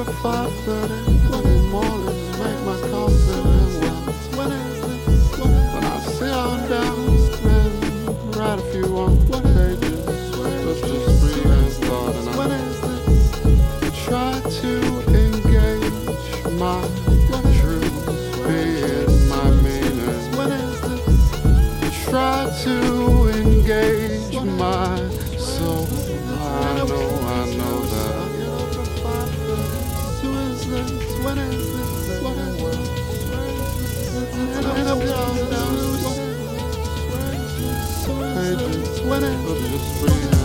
at 5:30 in the morning to make my. And well, when I sit on down and write a few on pages of just free and thought, and I try to engage my true being, my meaning. Try to engage my soul. I know, I know that. Who is this?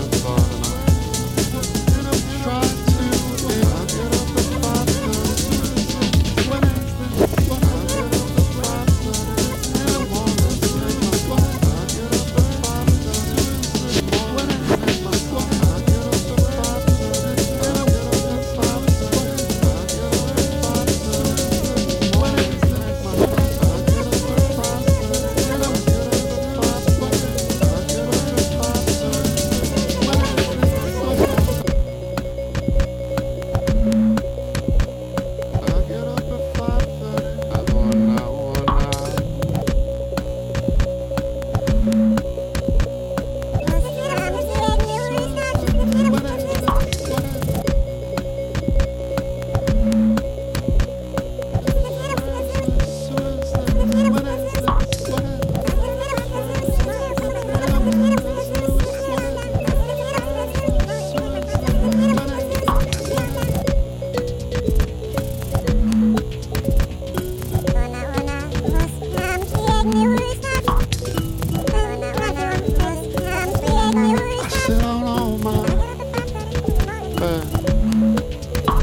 Bed,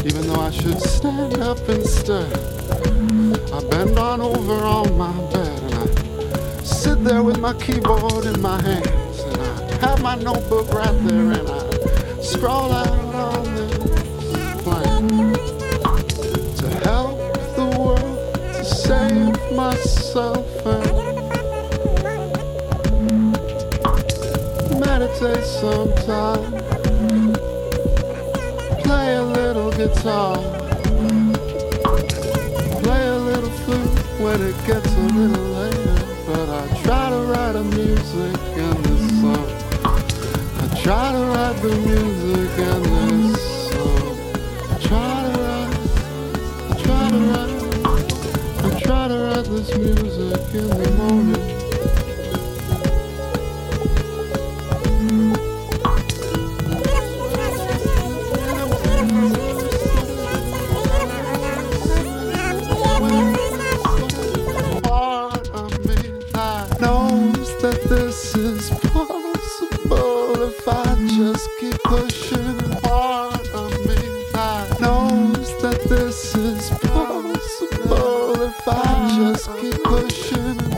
even though I should stand up and instead. I bend on over on my bed and I sit there with my keyboard in my hands and I have my notebook right there and I scroll out on this plan to help the world to save myself and meditate sometime. Play a little guitar. Play a little flute when it gets a little later. But I try to write a music in this song. I try to write the music in this song. I try to write, I try to write, I try to write this music in the morning. That this is possible if I just keep pushing.